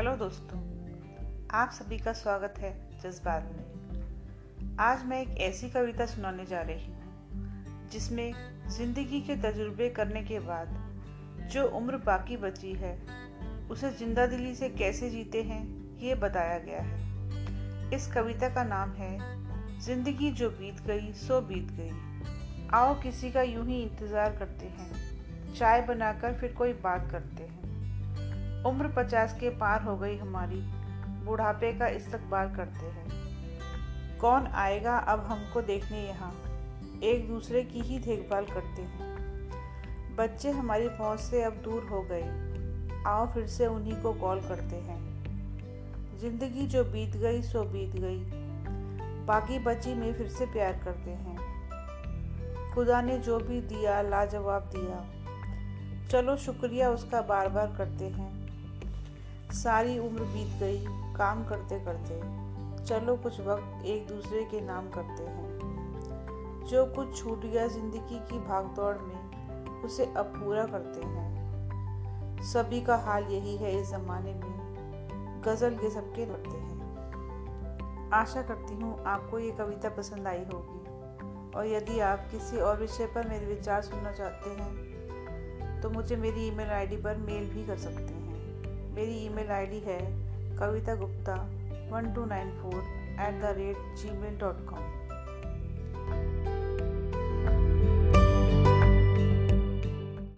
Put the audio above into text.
Hello दोस्तों, आप सभी का स्वागत है जज्बात में। आज मैं एक ऐसी कविता सुनाने जा रही हूँ, जिसमें ज़िंदगी के तजुर्बे करने के बाद जो उम्र बाकी बची है, उसे ज़िंदा दिली से कैसे जीते हैं, ये बताया गया है। इस कविता का नाम है, ज़िंदगी जो बीत गई, सो बीत गई। आओ किसी का यूँ ही इंतज़ार करते हैं, चाय बनाकर फिर कोई बात करते हैं। उम्र पचास के पार हो गई हमारी। बुढ़ापे का इस्तकबाल करते हैं। कौन आएगा अब हमको देखने यहाँ? एक दूसरे की ही देखभाल करते हैं। बच्चे हमारी पहुँच से अब दूर हो गए। आओ फिर से उन्हीं को कॉल करते हैं। ज़िंदगी जो बीत गई, सो बीत गई। बाकी बची में फिर से प्यार करते हैं। खुदा ने जो भी दिया, लाजवाब दिया। चलो शुक्रिया उसका बार बार करते हैं। सारी उम्र बीत गई, काम करते करते। चलो कुछ वक्त एक दूसरे के नाम करते हैं। जो कुछ छूट गया ज़िंदगी की भागदौड़ में, उसे अब पूरा करते हैं। सभी का हाल यही है इस जमाने में। गज़ल ये सबके लगते हैं। आशा करती हूँ आपको ये कविता पसंद आई होगी। और यदि आप किसी और विषय पर मेरे विचार सुनना चाहते हैं तो मुझे मेरी ईमेल आईडी पर मेल भी कर सकते हैं। मेरी ईमेल आईडी है Kavita Gupta one two nine four at the rate Gmail dot com.